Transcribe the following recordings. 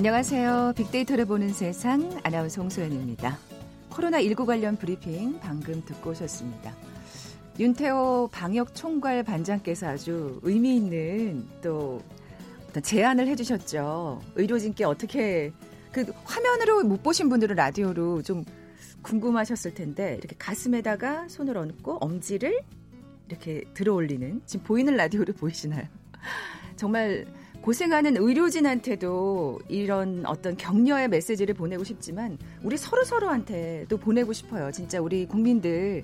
안녕하세요. 빅데이터를 보는 세상 아나운서 홍소연입니다. 코로나19 관련 브리핑 방금 듣고 오셨습니다. 윤태호 방역 총괄 반장께서 아주 의미 있는 또 제안을 해주셨죠. 의료진께 어떻게 그 화면으로 못 보신 분들은 라디오로 좀 궁금하셨을 텐데 이렇게 가슴에다가 손을 얹고 엄지를 이렇게 들어 올리는 지금 보이는 라디오를 보이시나요? 정말 고생하는 의료진한테도 이런 어떤 격려의 메시지를 보내고 싶지만 우리 서로 서로한테도 보내고 싶어요. 진짜 우리 국민들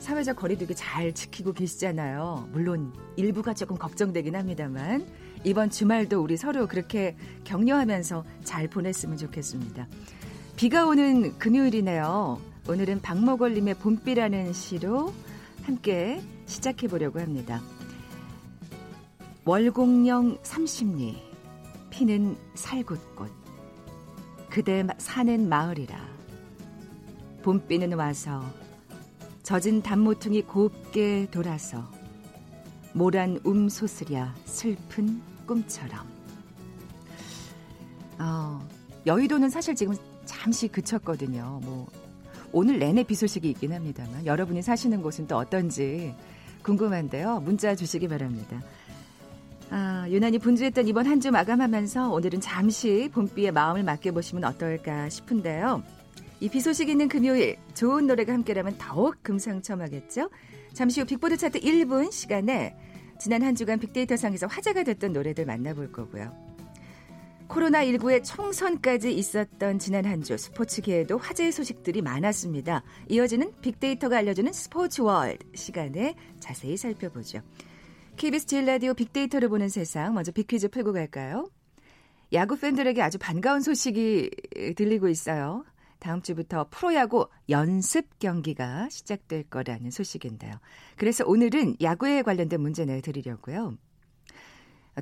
사회적 거리두기 잘 지키고 계시잖아요. 물론 일부가 조금 걱정되긴 합니다만 이번 주말도 우리 서로 그렇게 격려하면서 잘 보냈으면 좋겠습니다. 비가 오는 금요일이네요. 오늘은 박목월님의 봄비라는 시로 함께 시작해 보려고 합니다. 월공령 30리 피는 살굿꽃 그대 사는 마을이라 봄비는 와서 젖은 단모퉁이 곱게 돌아서 모란 움소스랴 슬픈 꿈처럼 어, 여의도는 사실 지금 잠시 그쳤거든요. 뭐 오늘 내내 비 소식이 있긴 합니다만 여러분이 사시는 곳은 또 어떤지 궁금한데요. 문자 주시기 바랍니다. 아, 유난히 분주했던 이번 한 주 마감하면서 오늘은 잠시 봄비에 마음을 맡겨보시면 어떨까 싶은데요. 이 비 소식 있는 금요일 좋은 노래가 함께라면 더욱 금상첨화겠죠? 잠시 후 빅보드 차트 1분 시간에 지난 한 주간 빅데이터상에서 화제가 됐던 노래들 만나볼 거고요. 코로나19에 총선까지 있었던 지난 한 주 스포츠계에도 화제의 소식들이 많았습니다. 이어지는 빅데이터가 알려주는 스포츠 월드 시간에 자세히 살펴보죠. KBS 제일 라디오 빅데이터를 보는 세상 먼저 빅퀴즈 풀고 갈까요? 야구 팬들에게 아주 반가운 소식이 들리고 있어요. 다음 주부터 프로야구 연습 경기가 시작될 거라는 소식인데요. 그래서 오늘은 야구에 관련된 문제 내드리려고요.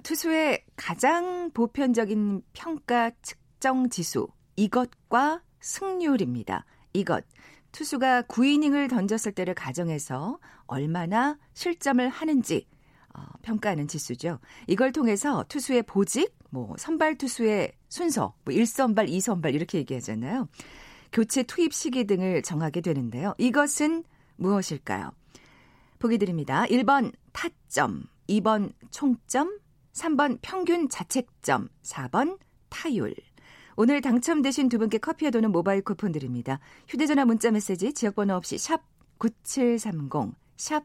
투수의 가장 보편적인 평가 측정 지수 이것과 승률입니다. 이것 투수가 9이닝을 던졌을 때를 가정해서 얼마나 실점을 하는지 어, 평가하는 지수죠. 이걸 통해서 투수의 보직, 뭐 선발 투수의 순서, 뭐 1선발, 2선발 이렇게 얘기하잖아요. 교체 투입 시기 등을 정하게 되는데요. 이것은 무엇일까요? 보기 드립니다. 1번 타점, 2번 총점, 3번 평균 자책점, 4번 타율. 오늘 당첨되신 두 분께 커피와 도는 모바일 쿠폰 드립니다. 휴대전화 문자 메시지 지역번호 없이 샵 9730, 샵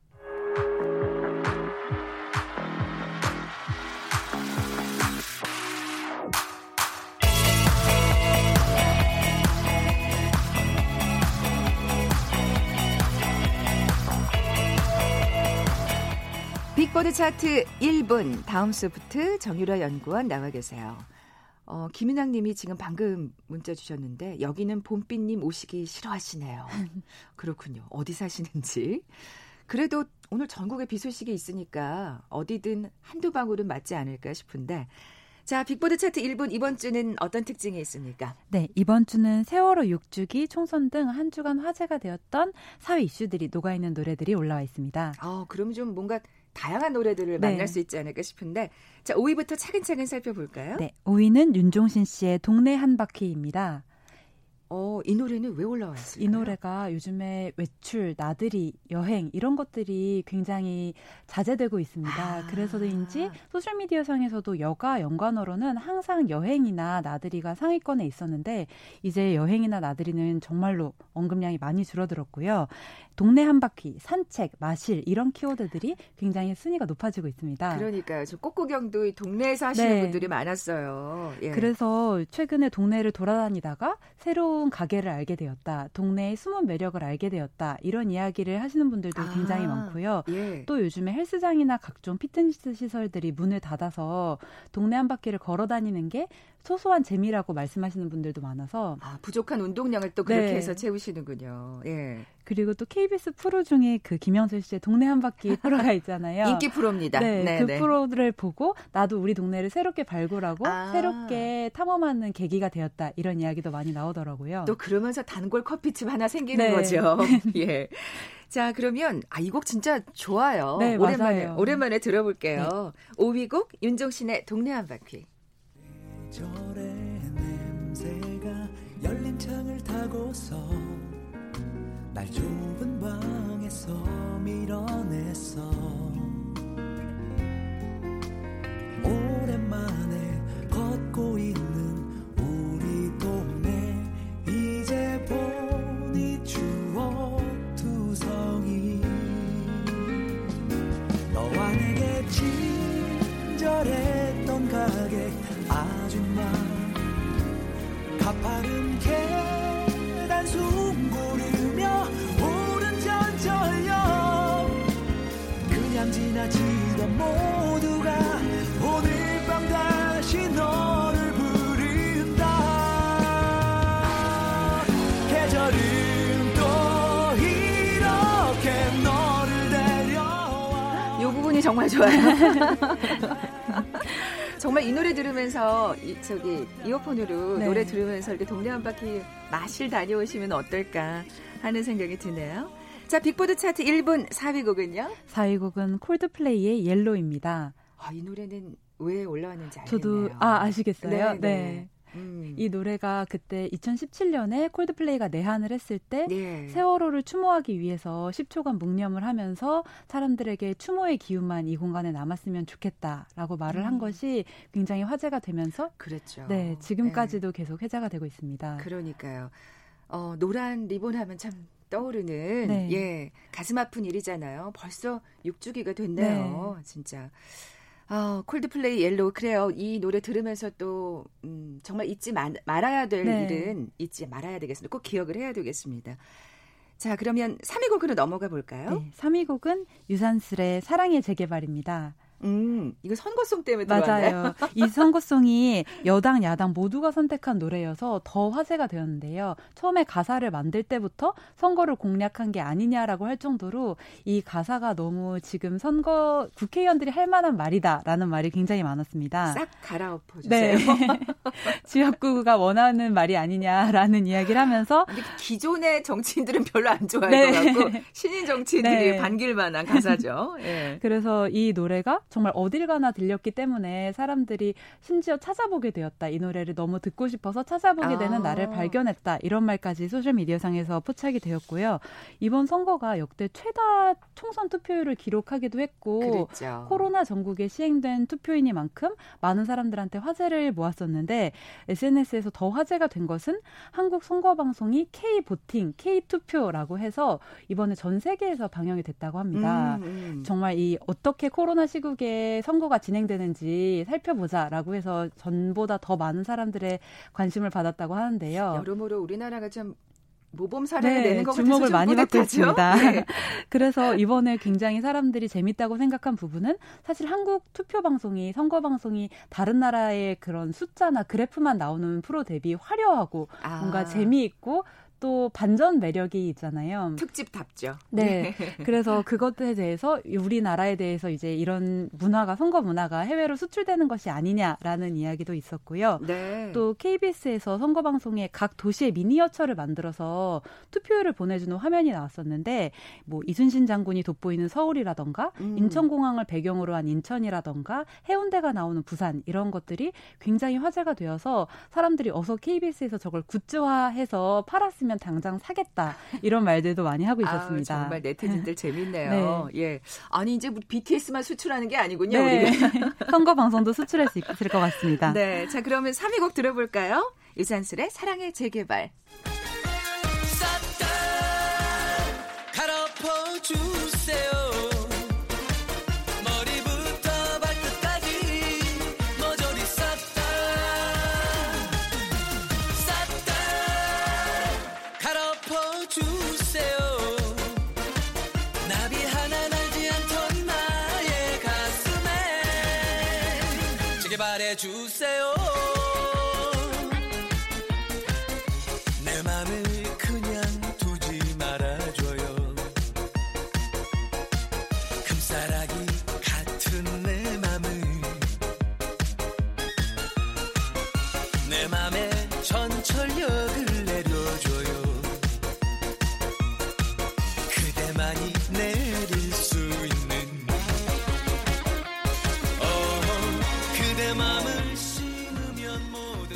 빅보드 차트 1분 다음 소프트 정유라 연구원 나와 계세요. 어, 김인학 님이 지금 방금 문자 주셨는데 여기는 봄비님 오시기 싫어하시네요. 그렇군요. 어디 사시는지. 그래도 오늘 전국에 비 소식이 있으니까 어디든 한두 방울은 맞지 않을까 싶은데 자, 빅보드 차트 1분 이번 주는 어떤 특징이 있습니까? 네, 이번 주는 세월호 6주기 총선 등 한 주간 화제가 되었던 사회 이슈들이 녹아있는 노래들이 올라와 있습니다. 어, 그럼 좀 뭔가 다양한 노래들을 네. 만날 수 있지 않을까 싶은데 자 5위부터 차근차근 살펴볼까요? 네, 5위는 윤종신 씨의 동네 한 바퀴입니다. 어, 이 노래는 왜 올라와 있어요? 이 노래가 요즘에 외출, 나들이, 여행 이런 것들이 굉장히 자제되고 있습니다. 아. 그래서인지 소셜 미디어 상에서도 여가 연관어로는 항상 여행이나 나들이가 상위권에 있었는데 이제 여행이나 나들이는 정말로 언급량이 많이 줄어들었고요. 동네 한 바퀴, 산책, 마실 이런 키워드들이 굉장히 순위가 높아지고 있습니다. 그러니까요. 저 꽃구경도 동네에서 하시는 네. 분들이 많았어요. 예. 그래서 최근에 동네를 돌아다니다가 새로 운 가게를 알게 되었다. 동네의 숨은 매력을 알게 되었다. 이런 이야기를 하시는 분들도 아, 굉장히 많고요. 예. 또 요즘에 헬스장이나 각종 피트니스 시설들이 문을 닫아서 동네 한 바퀴를 걸어 다니는 게 소소한 재미라고 말씀하시는 분들도 많아서 아, 부족한 운동량을 또 그렇게 네. 해서 채우시는군요. 예. 그리고 또 KBS 프로 중에 그 김영철 씨의 동네 한 바퀴 프로가 있잖아요. 인기 프로입니다. 네, 네 그 네. 프로를 보고 나도 우리 동네를 새롭게 발굴하고 아. 새롭게 탐험하는 계기가 되었다 이런 이야기도 많이 나오더라고요. 또 그러면서 단골 커피집 하나 생기는 네. 거죠. 예. 자, 그러면 아 이 곡 진짜 좋아요. 네, 오랜만에 맞아요. 오랜만에 들어볼게요. 네. 오위곡 윤종신의 동네 한 바퀴. 열린 창을 타고서 날 좁은 방에서 밀어냈어 오랜만에 걷고 있는 모두가 오늘 밤 다시 너를 부른다 계절은 또 이렇게 너를 데려와 이 부분이 정말 좋아요 정말 이 노래 들으면서 이, 저기 이어폰으로 네. 노래 들으면서 이렇게 동네 한 바퀴 마실 다녀오시면 어떨까 하는 생각이 드네요. 자, 빅보드 차트 1분 4위 곡은요? 4위 곡은 콜드플레이의 옐로입니다. 아, 이 노래는 왜 올라왔는지 알겠네요. 저도 아 아시겠어요? 네. 네. 네. 음. 이 노래가 그때 2017년에 콜드플레이가 내한을 했을 때 네. 세월호를 추모하기 위해서 10초간 묵념을 하면서 사람들에게 추모의 기운만 이 공간에 남았으면 좋겠다라고 말을 음. 한 것이 굉장히 화제가 되면서 그랬죠. 네, 지금까지도 네. 계속 회자가 되고 있습니다. 그러니까요. 어, 노란 리본 하면 참 떠오르는 네. 예 가슴 아픈 일이잖아요. 벌써 6주기가 됐네요. 네. 진짜. 아, Coldplay Yellow 그래요. 이 노래 들으면서 또 음, 정말 잊지 마, 말아야 될 네. 일은 잊지 말아야 되겠습니다. 꼭 기억을 해야 되겠습니다. 자, 그러면 3위 곡으로 넘어가 볼까요? 네, 3위 곡은 유산슬의 사랑의 재개발입니다. 음, 이거 선거송 때문에? 맞아요. 이 선거송이 여당, 야당 모두가 선택한 노래여서 더 화제가 되었는데요. 처음에 가사를 만들 때부터 선거를 공략한 게 아니냐라고 할 정도로 이 가사가 너무 지금 선거 국회의원들이 할 만한 말이다라는 말이 굉장히 많았습니다. 싹 갈아엎어 주세요. 네. 지역구가 원하는 말이 아니냐라는 이야기를 하면서 기존의 정치인들은 별로 안 좋아할 네. 것 같고 신인 정치인들이 네. 반길 만한 가사죠. 네. 그래서 이 노래가 정말 어딜 가나 들렸기 때문에 사람들이 심지어 찾아보게 되었다. 이 노래를 너무 듣고 싶어서 찾아보게 되는 아. 나를 발견했다. 이런 말까지 소셜미디어상에서 포착이 되었고요. 이번 선거가 역대 최다 총선 투표율을 기록하기도 했고 그랬죠. 코로나 전국에 시행된 투표이니만큼 많은 사람들한테 화제를 모았었는데 SNS에서 더 화제가 된 것은 한국 선거 방송이 K 보팅, K 투표라고 해서 이번에 전 세계에서 방영이 됐다고 합니다. 음, 음. 정말 이 어떻게 코로나 시국 어떻게 선거가 진행되는지 살펴보자라고 해서 전보다 더 많은 사람들의 관심을 받았다고 하는데요. 여러모로 우리나라가 좀 모범 사례를 네, 내는 것 주목을 많이 받고 있습니다. 네. 그래서 이번에 굉장히 사람들이 재밌다고 생각한 부분은 사실 한국 투표 방송이 선거 방송이 다른 나라의 그런 숫자나 그래프만 나오는 프로 대비 화려하고 아. 뭔가 재미있고 또 반전 매력이 있잖아요. 특집답죠. 네. 네. 그래서 그것에 대해서 우리나라에 대해서 이제 이런 문화가 선거 문화가 해외로 수출되는 것이 아니냐라는 이야기도 있었고요. 네. 또 KBS에서 선거 방송에 각 도시의 미니어처를 만들어서 투표율을 보내주는 화면이 나왔었는데 뭐 이순신 장군이 돋보이는 서울이라던가 음. 인천공항을 배경으로 한 인천이라던가 해운대가 나오는 부산 이런 것들이 굉장히 화제가 되어서 사람들이 어서 KBS에서 저걸 굿즈화해서 팔았으면 하면 당장 사겠다 이런 말들도 많이 하고 있었습니다. 아, 정말 네티즌들 재밌네요. 네. 예. 아니 이제 BTS만 수출하는 게 아니군요. 네. 선거 방송도 수출할 수 있을 것 같습니다. 네. 자 그러면 3위 곡 들어볼까요? 유산슬의 사랑의 재개발. 내 맘을 두지 말아줘요.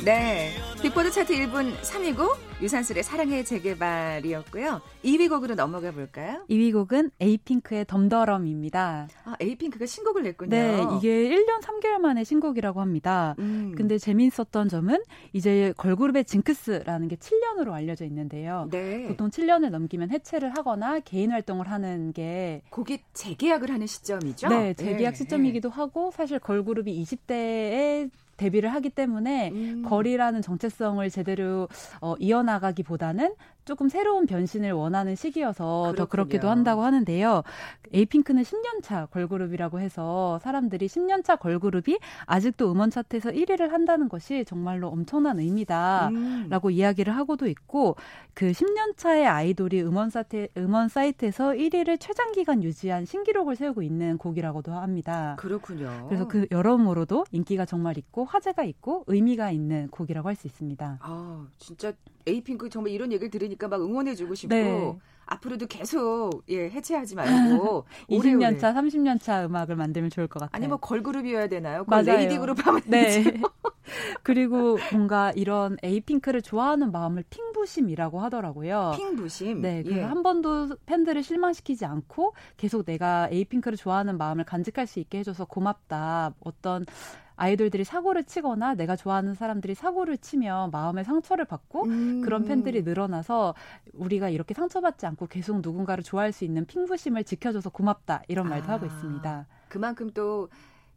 네. 빅보드 차트 1분 3위곡 유산슬의 사랑의 재개발이었고요. 2위 곡으로 넘어가 볼까요? 2위 곡은 에이핑크의 덤더럼입니다. 아, 에이핑크가 신곡을 냈군요. 네, 이게 1년 3개월 만에 신곡이라고 합니다. 음. 근데 재미있었던 점은 이제 걸그룹의 징크스라는 게 7년으로 알려져 있는데요. 네. 보통 7년을 넘기면 해체를 하거나 개인 활동을 하는 게 곡이 재계약을 하는 시점이죠? 네, 재계약 네, 시점이기도 하고 사실 걸그룹이 20대에 데뷔를 하기 때문에 음. 거리라는 정체성을 제대로 어, 이어나가기보다는 조금 새로운 변신을 원하는 시기여서 더 그렇군요. 그렇기도 한다고 하는데요. 에이핑크는 10년차 걸그룹이라고 해서 사람들이 10년차 걸그룹이 아직도 음원 차트에서 1위를 한다는 것이 정말로 엄청난 의미다. 음. 라고 이야기를 하고도 있고 그 10년 차의 아이돌이 음원 사이트 음원 사이트에서 1위를 최장 기간 유지한 신기록을 세우고 있는 곡이라고도 합니다. 그렇군요. 그래서 그 여러모로도 인기가 정말 있고 화제가 있고 의미가 있는 곡이라고 할 수 있습니다. 아, 진짜 Apink 정말 이런 얘기를 들으니 까 막 응원해주고 싶고 네. 앞으로도 계속 예 해체하지 말고 20년 차, 30년 차 음악을 만들면 좋을 것 같아요. 아니 뭐 걸그룹이어야 되나요? 그 맞아요. lady 그룹 하면 네. 그리고 뭔가 이런 Apink를 좋아하는 마음을 핑부심이라고 하더라고요. 핑부심. 네, 그래서 예. 한 번도 팬들을 실망시키지 않고 계속 내가 Apink를 좋아하는 마음을 간직할 수 있게 해줘서 고맙다. 어떤 아이돌들이 사고를 치거나 내가 좋아하는 사람들이 사고를 치면 마음의 상처를 받고 음. 그런 팬들이 늘어나서 우리가 이렇게 상처받지 않고 계속 누군가를 좋아할 수 있는 핑부심을 지켜줘서 고맙다 이런 말도 아. 하고 있습니다. 그만큼 또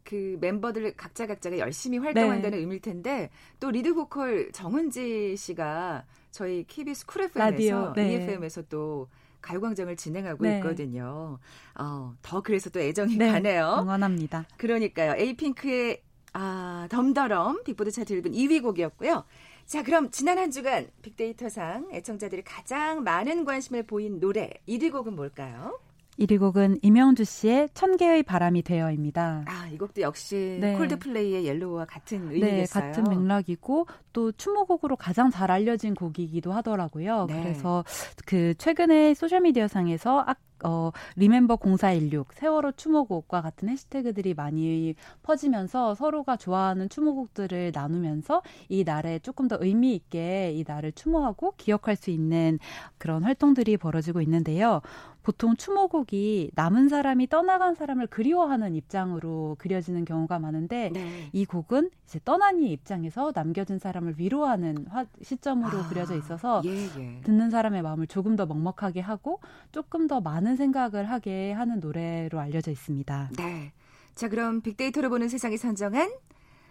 그 멤버들 각자 각자가 열심히 활동한다는 네. 의미일 텐데 또 리드 보컬 정은지 씨가 저희 KBS Cool FM에서 네. 2FM에서 또 가요광장을 진행하고 네. 있거든요. 어, 더 그래서 또 애정이 네, 가네요. 응원합니다. 그러니까요. Apink의 아, 덤더럼 Big Board 차트 1분 2위 곡이었고요. 자, 그럼 지난 한 주간 빅데이터상 애청자들이 가장 많은 관심을 보인 노래 1위 곡은 뭘까요? 1위 곡은 임형주 씨의 천 개의 바람이 되어입니다. 아, 이 곡도 역시 네. Coldplay의 Yellow와 같은 네, 의미겠어요. 같은 맥락이고 또 추모곡으로 가장 잘 알려진 곡이기도 하더라고요. 네. 그래서 그 최근에 소셜 미디어 상에서 아, 어, remember 0416 세월호 추모곡과 같은 해시태그들이 많이 퍼지면서 서로가 좋아하는 추모곡들을 나누면서 이 날에 조금 더 의미 있게 이 날을 추모하고 기억할 수 있는 그런 활동들이 벌어지고 있는데요. 보통 추모곡이 남은 사람이 떠나간 사람을 그리워하는 입장으로 그려지는 경우가 많은데 네. 이 곡은 이제 떠난 이의 입장에서 남겨진 사람을 위로하는 화- 시점으로 아, 그려져 있어서 예, 예. 듣는 사람의 마음을 조금 더 먹먹하게 하고 조금 더 많은 생각을 하게 하는 노래로 알려져 있습니다. 네. 자, 그럼 빅데이터로 보는 세상이 선정한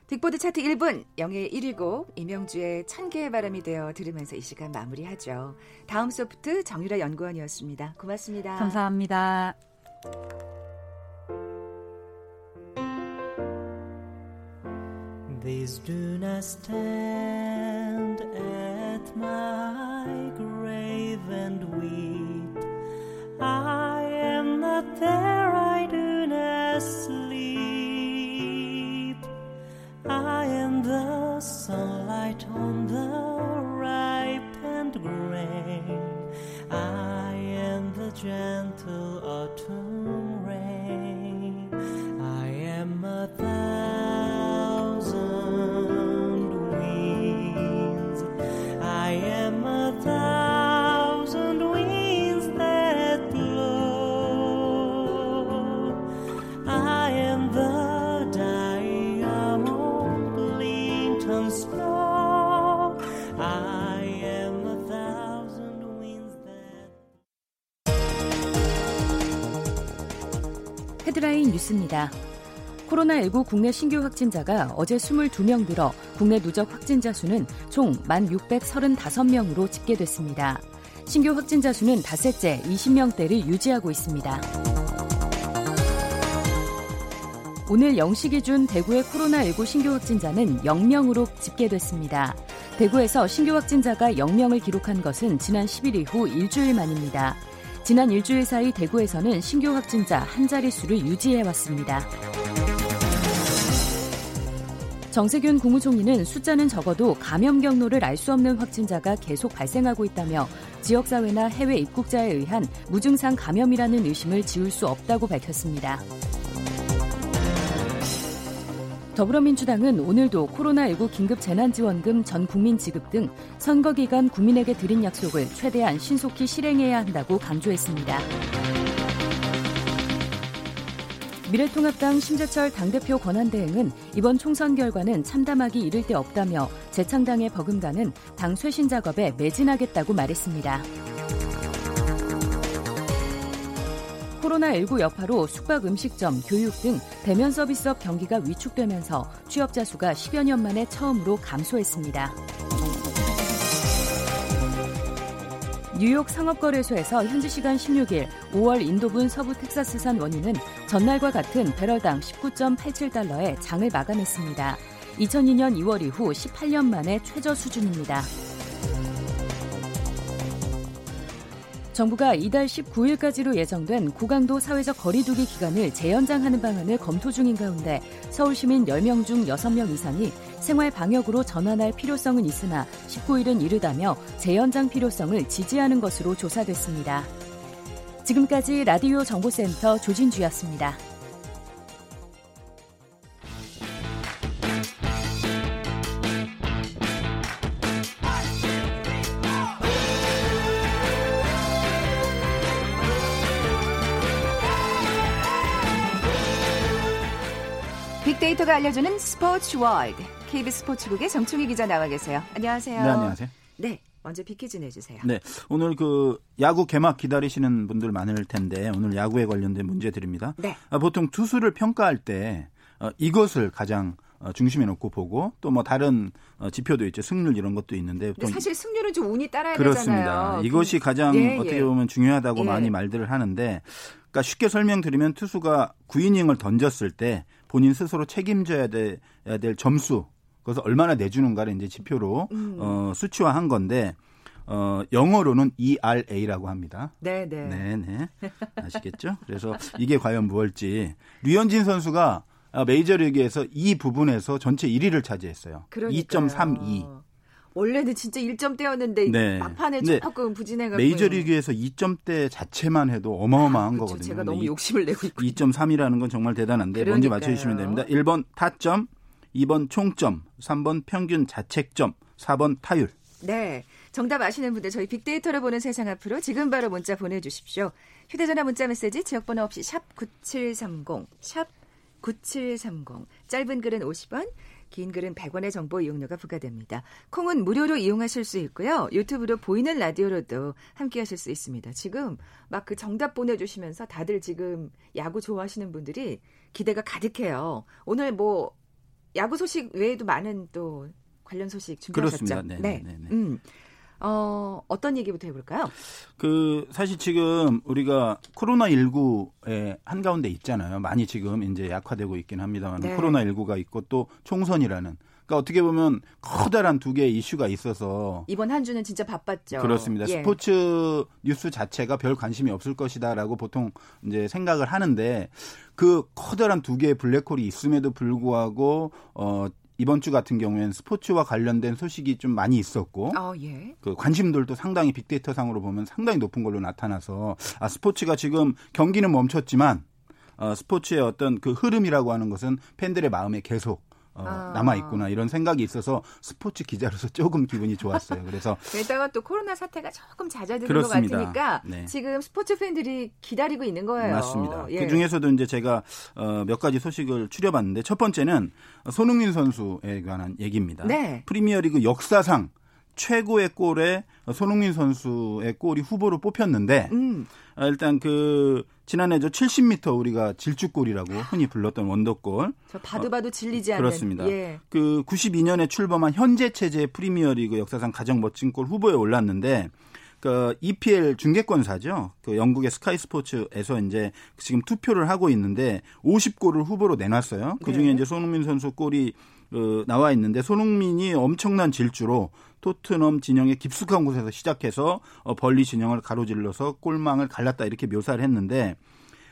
빅보드 차트 1분 영예 1위 곡 이명주의 천 개의 바람이 되어 들으면서 이 시간 마무리하죠. 다음 소프트 정유라 연구원이었습니다. 고맙습니다. 감사합니다. These do not stand at my grave and weep. There, I do not sleep. I am the sunlight on the ripened grain. I am the gentle 뉴스입니다. 코로나19 국내 신규 확진자가 어제 22명 늘어 국내 누적 확진자 수는 총 1,635명으로 집계됐습니다. 신규 확진자 수는 닷새째 20명대를 유지하고 있습니다. 오늘 0시 기준 대구의 코로나19 신규 확진자는 0명으로 집계됐습니다. 대구에서 신규 확진자가 0명을 기록한 것은 지난 10일 이후 일주일 만입니다. 지난 일주일 사이 대구에서는 신규 확진자 한 자릿수를 유지해 왔습니다. 정세균 국무총리는 숫자는 적어도 감염 경로를 알 수 없는 확진자가 계속 발생하고 있다며 지역사회나 해외 입국자에 의한 무증상 감염이라는 의심을 지울 수 없다고 밝혔습니다. 더불어민주당은 오늘도 코로나19 긴급 재난지원금 전 국민 지급 등 선거 기간 국민에게 드린 약속을 최대한 신속히 실행해야 한다고 강조했습니다. 미래통합당 심재철 당대표 권한대행은 이번 총선 결과는 참담하기 이를 데 없다며 재창당의 버금가는 당 쇄신 작업에 매진하겠다고 말했습니다. 코로나19 여파로 숙박 음식점, 교육 등 대면 서비스업 경기가 위축되면서 취업자 수가 10여 년 만에 처음으로 감소했습니다. 뉴욕 상업거래소에서 현지 시간 16일 5월 인도분 서부 텍사스산 원유는 전날과 같은 배럴당 19.87달러에 장을 마감했습니다. 2002년 2월 이후 18년 만에 최저 수준입니다. 정부가 이달 19일까지로 예정된 고강도 사회적 거리두기 기간을 재연장하는 방안을 검토 중인 가운데 서울 시민 10명 중 6명 이상이 생활 방역으로 전환할 필요성은 있으나 19일은 이르다며 재연장 필요성을 지지하는 것으로 조사됐습니다. 지금까지 라디오 정보센터 조진주였습니다. 알려주는 스포츠 월드. KBS 스포츠국의 정충희 기자 나와 계세요. 안녕하세요. 네, 안녕하세요. 네, 먼저 빅퀴즈 내주세요. 네, 오늘 그 야구 개막 기다리시는 분들 많을 텐데 오늘 야구에 관련된 문제 드립니다. 네. 아, 보통 투수를 평가할 때 어, 이것을 가장 어, 중심에 놓고 보고 또 뭐 다른 어, 지표도 있죠. 승률 이런 것도 있는데 사실 승률은 좀 운이 따라야 그렇습니다. 되잖아요. 이것이 가장 예, 예. 어떻게 보면 중요하다고 예. 많이 말들을 하는데 그러니까 쉽게 설명드리면 투수가 9이닝을 던졌을 때 본인 스스로 책임져야 돼- 야될 점수 그것을 얼마나 내주는가를 이제 지표로 음. 어, 수치화한 건데 어, 영어로는 ERA라고 합니다. 네, 네. 네, 네. 아시겠죠? 그래서 이게 과연 무엇일지 류현진 선수가 아, 메이저리그에서 이 부분에서 전체 1위를 차지했어요. 그러니까요. 2.32. 원래는 진짜 1점대였는데 네. 막판에 조금 부진해가지고 메이저리그에서 2점대 자체만 해도 어마어마한 그렇죠. 거거든요. 제가 너무 욕심을 내고 있고 2.3이라는 건 정말 대단한데 그러니까요. 먼저 맞춰주시면 됩니다. 1번 타점, 2번 총점, 3번 평균 자책점, 4번 타율. 네. 정답 아시는 분들 저희 빅데이터를 보는 세상 앞으로 지금 바로 문자 보내주십시오. 휴대전화 문자 메시지 지역번호 없이 샵 9730, 샵 9730. 짧은 글은 50원, 긴 글은 100원의 정보 이용료가 부과됩니다. 콩은 무료로 이용하실 수 있고요. 유튜브로 보이는 라디오로도 함께 하실 수 있습니다. 지금 막 그 정답 보내주시면서 다들 지금 야구 좋아하시는 분들이 기대가 가득해요. 오늘 뭐 야구 소식 외에도 많은 또 관련 소식 준비하셨죠? 그렇습니다. 네, 네, 네, 네. 음. 어, 어떤 얘기부터 해볼까요? 그 사실 지금 우리가 코로나 19에 한 가운데 있잖아요. 많이 지금 이제 약화되고 있긴 합니다만 네. 코로나 19가 있고 또 총선이라는. 그러니까 어떻게 보면 커다란 두 개의 이슈가 있어서 이번 한 주는 진짜 바빴죠. 그렇습니다. 예. 스포츠 뉴스 자체가 별 관심이 없을 것이다라고 보통 이제 생각을 하는데 그 커다란 두 개의 블랙홀이 있음에도 불구하고 어 이번 주 같은 경우에는 스포츠와 관련된 소식이 좀 많이 있었고 어, 예. 그 관심들도 상당히 빅데이터 상으로 보면 상당히 높은 걸로 나타나서 아 스포츠가 지금 경기는 멈췄지만 어 스포츠의 어떤 그 흐름이라고 하는 것은 팬들의 마음에 계속 어, 아. 남아 있구나 이런 생각이 있어서 스포츠 기자로서 조금 기분이 좋았어요. 그래서 게다가 또 코로나 사태가 조금 잦아드는 그렇습니다. 것 같으니까 네. 지금 스포츠 팬들이 기다리고 있는 거예요. 맞습니다. 예. 그 중에서도 이제 제가 어, 몇 가지 소식을 추려봤는데 첫 번째는 손흥민 선수에 관한 얘기입니다. 네. 프리미어리그 역사상 최고의 골에 손흥민 선수의 골이 후보로 뽑혔는데 음, 아, 일단 그 지난해 저 70m 우리가 질주골이라고 흔히 불렀던 원더골 저 봐도 봐도 질리지 않는. 그렇습니다. 예. 그 92년에 출범한 현재 체제 프리미어리그 역사상 가장 멋진 골 후보에 올랐는데 그 EPL 중계권사죠. 그 영국의 스카이 스포츠에서 이제 지금 투표를 하고 있는데 50골을 후보로 내놨어요. 그 중에 네. 이제 손흥민 선수 골이 그 나와 있는데 손흥민이 엄청난 질주로 토트넘 진영의 깊숙한 곳에서 시작해서 어, 벌리 진영을 가로질러서 골망을 갈랐다 이렇게 묘사를 했는데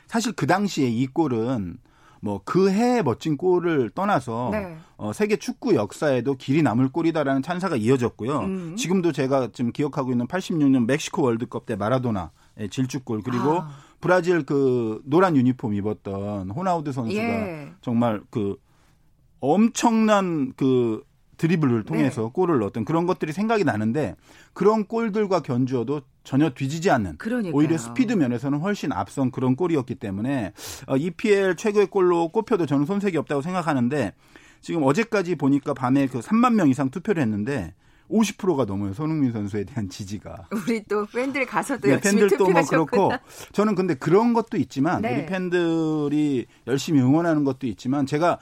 사실 그 당시에 이 골은 뭐 그 해의 멋진 골을 떠나서 네. 어, 세계 축구 역사에도 길이 남을 골이다라는 찬사가 이어졌고요. 음. 지금도 제가 지금 기억하고 있는 86년 멕시코 월드컵 때 마라도나의 질주골 그리고 아. 브라질 그 노란 유니폼 입었던 호나우두 선수가 예. 정말 그 엄청난 그 드리블을 통해서 네. 골을 넣었던 그런 것들이 생각이 나는데 그런 골들과 견주어도 전혀 뒤지지 않는 그러니까요. 오히려 스피드 면에서는 훨씬 앞선 그런 골이었기 때문에 어, EPL 최고의 골로 꼽혀도 저는 손색이 없다고 생각하는데 지금 어제까지 보니까 밤에 그 3만 명 이상 투표를 했는데 50%가 넘어요 손흥민 선수에 대한 지지가. 우리 또 팬들 가서도 네, 열심히 팬들도 뭐. 그렇고 저는 근데 그런 것도 있지만 네. 우리 팬들이 열심히 응원하는 것도 있지만 제가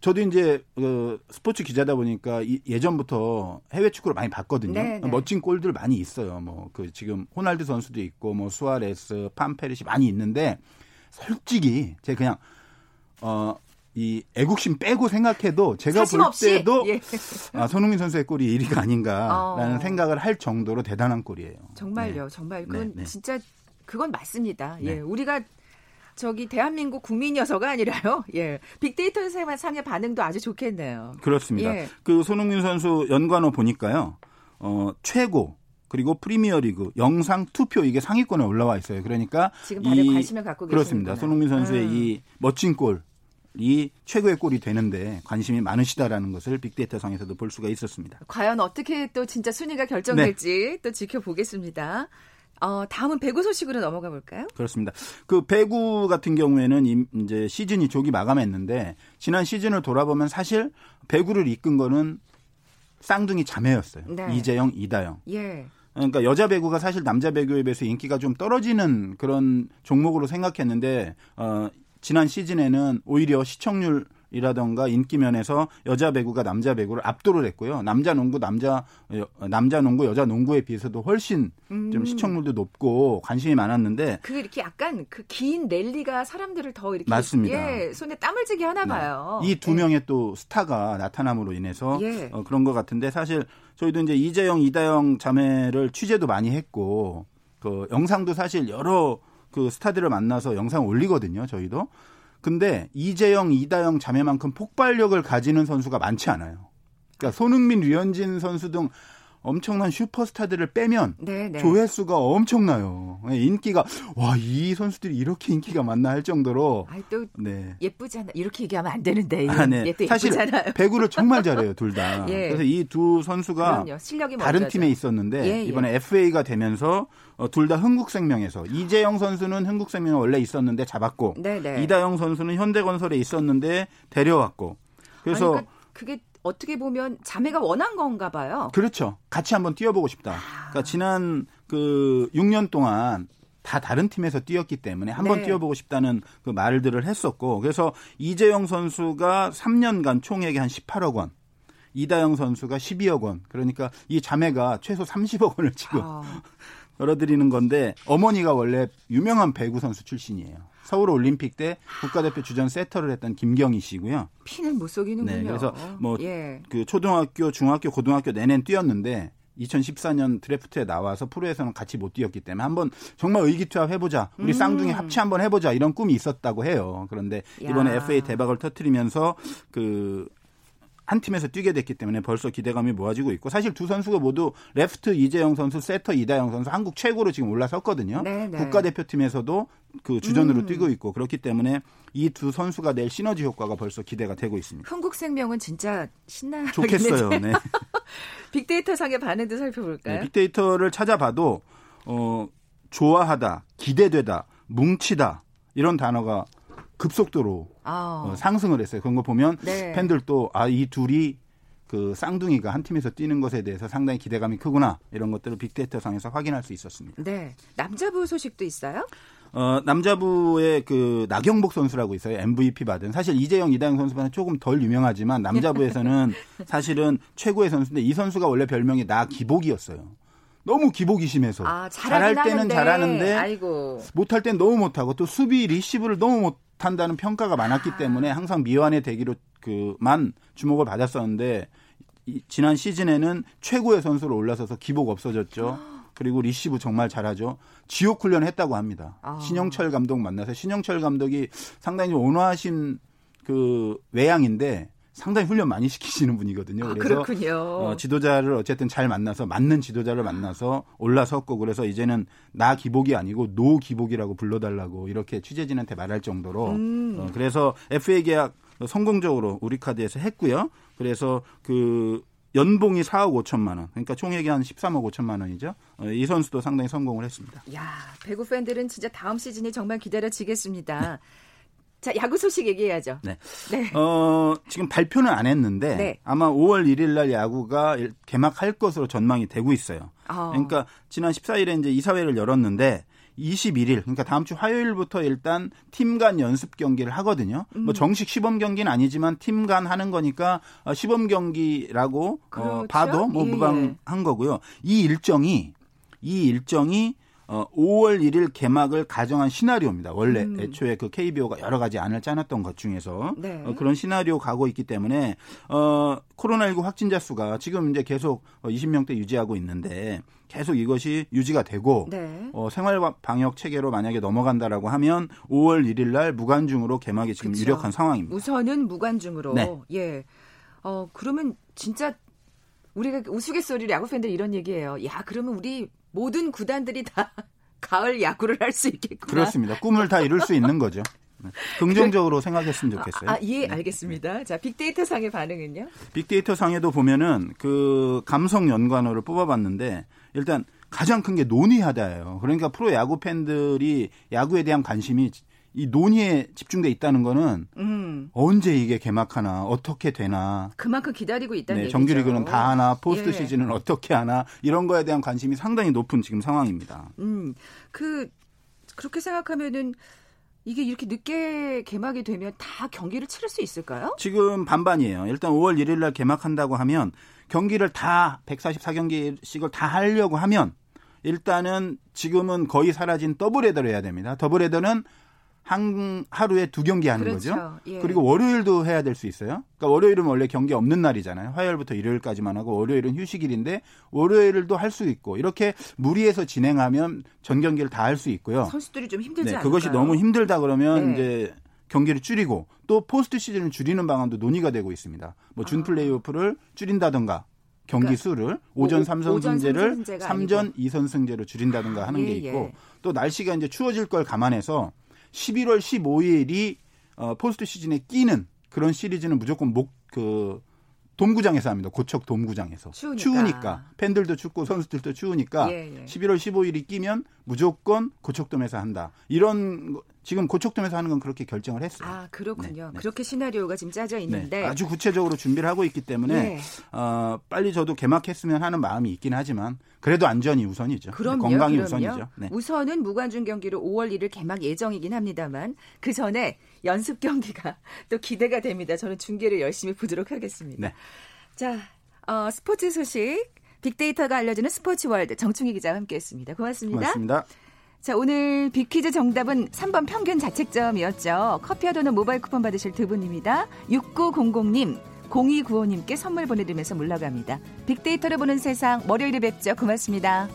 저도 이제 그 스포츠 기자다 보니까 이- 예전부터 해외 축구를 많이 봤거든요. 네, 네. 멋진 골들 많이 있어요. 뭐 그 지금 호날두 선수도 있고 뭐 수아레스, 판페르시 많이 있는데 솔직히 제가 그냥 어 이 애국심 빼고 생각해도 제가 볼 없이 때도 예. 아, 손흥민 선수의 골이 1위가 아닌가라는 어. 생각을 할 정도로 대단한 골이에요. 정말요. 네. 정말 그건 네, 네. 진짜 그건 맞습니다. 네. 예. 우리가 저기 대한민국 국민이어서가 아니라요. 예. 빅데이터 상의 반응도 아주 좋겠네요. 그렇습니다. 예. 그 손흥민 선수 연관어 보니까요. 어, 최고 그리고 프리미어리그 영상 투표 이게 상위권에 올라와 있어요. 그러니까 지금 다들 이- 관심을 갖고 그렇습니다. 계시는구나. 손흥민 선수의 음. 이 멋진 골 이 최고의 골이 되는데 관심이 많으시다라는 것을 빅데이터 상에서도 볼 수가 있었습니다. 과연 어떻게 또 진짜 순위가 결정될지 네. 또 지켜보겠습니다. 어, 다음은 배구 소식으로 넘어가 볼까요? 그렇습니다. 그 배구 같은 경우에는 임- 이제 시즌이 조기 마감했는데 지난 시즌을 돌아보면 사실 배구를 이끈 거는 쌍둥이 자매였어요. 네. 이재영, 이다영. 예. 그러니까 여자 배구가 사실 남자 배구에 비해서 인기가 좀 떨어지는 그런 종목으로 생각했는데 어 지난 시즌에는 오히려 시청률 이라던가 인기 면에서 여자 배구가 남자 배구를 압도를 했고요. 남자 농구 남자 여- 남자 농구 여자 농구에 비해서도 훨씬 음. 좀 시청률도 높고 관심이 많았는데 그 이렇게 약간 그 긴 랠리가 사람들을 더 이렇게 맞습니다. 예, 손에 땀을 쥐게 하나 봐요. 이두 예. 명의 또 스타가 나타남으로 인해서 예. 어, 그런 것 같은데 사실 저희도 이제 이재영, 이다영 자매를 취재도 많이 했고 그 영상도 사실 여러 그 스타들을 만나서 영상 올리거든요. 저희도. 근데 이재영, 이다영 자매만큼 폭발력을 가지는 선수가 많지 않아요. 그러니까 손흥민, 류현진 선수 등 엄청난 슈퍼스타들을 빼면 네, 네. 조회수가 엄청나요. 예, 인기가 와 이 선수들이 이렇게 인기가 많나 할 정도로 아이 또 네. 예쁘잖아. 이렇게 얘기하면 안 되는데. 아, 네. 사실 예쁘잖아요. 배구를 정말 잘해요, 둘 다. 예. 그래서 이 두 선수가 그럼요. 실력이 다른. 팀에 있었는데 예, 예. 이번에 FA가 되면서 어, 둘 다 흥국생명에서 이재영 선수는 흥국생명에 원래 있었는데 잡았고 네, 네. 이다영 선수는 현대건설에 있었는데 데려왔고 그래서 아니, 그러니까 그게 어떻게 보면 자매가 원한 건가 봐요. 그렇죠. 같이 한번 뛰어보고 싶다. 아. 그러니까 지난 그 6년 동안 다 다른 팀에서 뛰었기 때문에 한번 네. 뛰어보고 싶다는 그 말들을 했었고 그래서 이재영 선수가 3년간 총액이 한 18억 원. 이다영 선수가 12억 원. 그러니까 이 자매가 최소 30억 원을 지금 아, 벌어들이는 건데 어머니가 원래 유명한 배구 선수 출신이에요. 서울 올림픽 때 국가대표 주전 세터를 했던 김경희 씨고요. 피는 못 속이는군요. 네, 그래서 뭐 예. 그 초등학교, 중학교, 고등학교 내내 뛰었는데 2014년 드래프트에 나와서 프로에서는 같이 못 뛰었기 때문에 한번 정말 의기투합 해보자. 우리 음. 쌍둥이 합체 한번 해보자. 이런 꿈이 있었다고 해요. 그런데 이번에 야. FA 대박을 터트리면서 그 한 팀에서 뛰게 됐기 때문에 벌써 기대감이 모아지고 있고 사실 두 선수가 모두 레프트 이재영 선수, 세터 이다영 선수 한국 최고로 지금 올라섰거든요. 네, 네. 국가대표팀에서도 그 주전으로 음. 뛰고 있고 그렇기 때문에 이 두 선수가 낼 시너지 효과가 벌써 기대가 되고 있습니다. 흥국생명은 진짜 신나겠네요. 좋겠어요. 네. 빅데이터 상의 반응도 살펴볼까요? 네, 빅데이터를 찾아봐도 어, 좋아하다, 기대되다, 뭉치다 이런 단어가 급속도로 아, 어, 상승을 했어요. 그런 거 보면 네. 팬들도 아 이 둘이 그 쌍둥이가 한 팀에서 뛰는 것에 대해서 상당히 기대감이 크구나 이런 것들을 빅데이터 상에서 확인할 수 있었습니다. 네. 남자부 소식도 있어요? 어, 남자부의 그 나경복 선수라고 있어요. MVP 받은. 사실 이재영, 이다영 선수보다는 조금 덜 유명하지만 남자부에서는 사실은 최고의 선수인데 이 선수가 원래 별명이 나 기복이었어요. 너무 기복이 심해서 아, 잘할 때는 하는데, 잘하는데 아이고. 못할 땐 너무 못하고 또 수비 리시브를 너무 못 못한다는 평가가 많았기 때문에 항상 미완의 대기로 그만 주목을 받았었는데 이, 지난 시즌에는 최고의 선수로 올라서서 기복 없어졌죠. 그리고 리시브 정말 잘하죠. 지옥 훈련을 했다고 합니다. 아. 신영철 감독 만나서 신영철 감독이 상당히 좀 온화하신 그 외양인데 상당히 훈련 많이 시키시는 분이거든요. 아, 그래서 그렇군요. 어, 지도자를 어쨌든 잘 만나서 맞는 지도자를 만나서 올라섰고 그래서 이제는 나 기복이 아니고 no 기복이라고 불러달라고 이렇게 취재진한테 말할 정도로 음. 어, 그래서 FA 계약 성공적으로 우리 카드에서 했고요. 그래서 그 연봉이 4억 5천만 원. 그러니까 총액이 한 13억 5천만 원이죠. 어, 이 선수도 상당히 성공을 했습니다. 야, 배구 팬들은 진짜 다음 시즌이 정말 기다려지겠습니다. 자, 야구 소식 얘기해야죠. 네. 네. 어, 지금 발표는 안 했는데 네. 아마 5월 1일 날 야구가 일- 개막할 것으로 전망이 되고 있어요. 어. 그러니까 지난 14일에 이제 이사회를 열었는데 21일 그러니까 다음 주 화요일부터 일단 팀 간 연습 경기를 하거든요. 음. 뭐 정식 시범 경기는 아니지만 팀 간 하는 거니까 어, 시범 경기라고 어, 그렇죠? 봐도 뭐 예, 무방한 거고요. 이 일정이 이 일정이 어, 5월 1일 개막을 가정한 시나리오입니다. 원래 음. 애초에 그 KBO가 여러 가지 안을 짜놨던 것 중에서 네. 어, 그런 시나리오 가고 있기 때문에 어, 코로나19 확진자 수가 지금 이제 계속 어, 20명대 유지하고 있는데 계속 이것이 유지가 되고 네. 어, 생활 방역 체계로 만약에 넘어간다라고 하면 5월 1일 날 무관중으로 개막이 지금 그쵸. 유력한 상황입니다. 우선은 무관중으로. 네. 예. 어, 그러면 진짜 우리가 우스갯소리로 야구 팬들 이런 얘기해요. 야, 그러면 우리 모든 구단들이 다 가을 야구를 할 수 있겠구나. 그렇습니다. 꿈을 다 이룰 수 있는 거죠. 네. 긍정적으로 생각했으면 좋겠어요. 아, 예, 알겠습니다. 자, 빅데이터 상의 반응은요? 빅데이터 상에도 보면은 그 감성 연관어를 뽑아봤는데 일단 가장 큰 게 논의하다예요. 그러니까 프로 야구 팬들이 야구에 대한 관심이 이 논의에 집중돼 있다는 거는 음, 언제 이게 개막하나 어떻게 되나 그만큼 기다리고 있다는 네, 얘기죠. 정규리그는 다 하나 포스트 예. 시즌은 어떻게 하나 이런 거에 대한 관심이 상당히 높은 지금 상황입니다. 음, 그 그렇게 생각하면은 이게 이렇게 늦게 개막이 되면 다 경기를 치를 수 있을까요? 지금 반반이에요. 일단 5월 1일 날 개막한다고 하면 경기를 다 144경기씩을 다 하려고 하면 일단은 지금은 거의 사라진 더블헤더를 해야 됩니다. 더블헤더는 한 하루에 두 경기 하는 그렇죠. 거죠. 예. 그리고 월요일도 해야 될 수 있어요. 그러니까 월요일은 원래 경기 없는 날이잖아요. 화요일부터 일요일까지만 하고 월요일은 휴식일인데 월요일도 할 수 있고 이렇게 무리해서 진행하면 전 경기를 다 할 수 있고요. 선수들이 좀 힘들지 네, 않을까요? 그것이 너무 힘들다 그러면 네. 이제 경기를 줄이고 또 포스트 시즌을 줄이는 방안도 논의가 되고 있습니다. 뭐준 아. 플레이오프를 줄인다던가 경기 그러니까 수를 오전 오- 삼선 오전 승제를 삼선 승제가 삼전 아니고. 이선 승제로 줄인다던가 하는 예, 게 있고 예. 또 날씨가 이제 추워질 걸 감안해서 11월 15일이 어, 포스트 시즌에 끼는 그런 시리즈는 무조건 목 그 돔구장에서 합니다. 고척 돔구장에서. 추우니까. 팬들도 춥고 선수들도 추우니까 예, 예. 11월 15일이 끼면 무조건 고척돔에서 한다. 이런 거- 지금 고척돔에서 하는 건 그렇게 결정을 했어요. 아, 그렇군요. 네, 네. 그렇게 시나리오가 지금 짜져 네, 있는데 아주 구체적으로 준비를 하고 있기 때문에 예. 어, 빨리 저도 개막했으면 하는 마음이 있긴 하지만 그래도 안전이 우선이죠. 그럼요. 건강이 그럼요. 우선이죠. 네. 우선은 무관중 경기로 5월 1일 개막 예정이긴 합니다만 그 전에 연습 경기가 또 기대가 됩니다. 저는 중계를 열심히 보도록 하겠습니다. 네. 자, 어, 스포츠 소식 빅데이터가 알려주는 스포츠 월드 정충희 기자와 함께했습니다. 고맙습니다. 고맙습니다. 자, 오늘 빅퀴즈 정답은 3번 평균 자책점이었죠. 커피와 도넛 모바일 쿠폰 받으실 두 분입니다. 6900님, 0295님께 선물 보내드리면서 물러갑니다. 빅데이터를 보는 세상, 월요일에 뵙죠. 고맙습니다.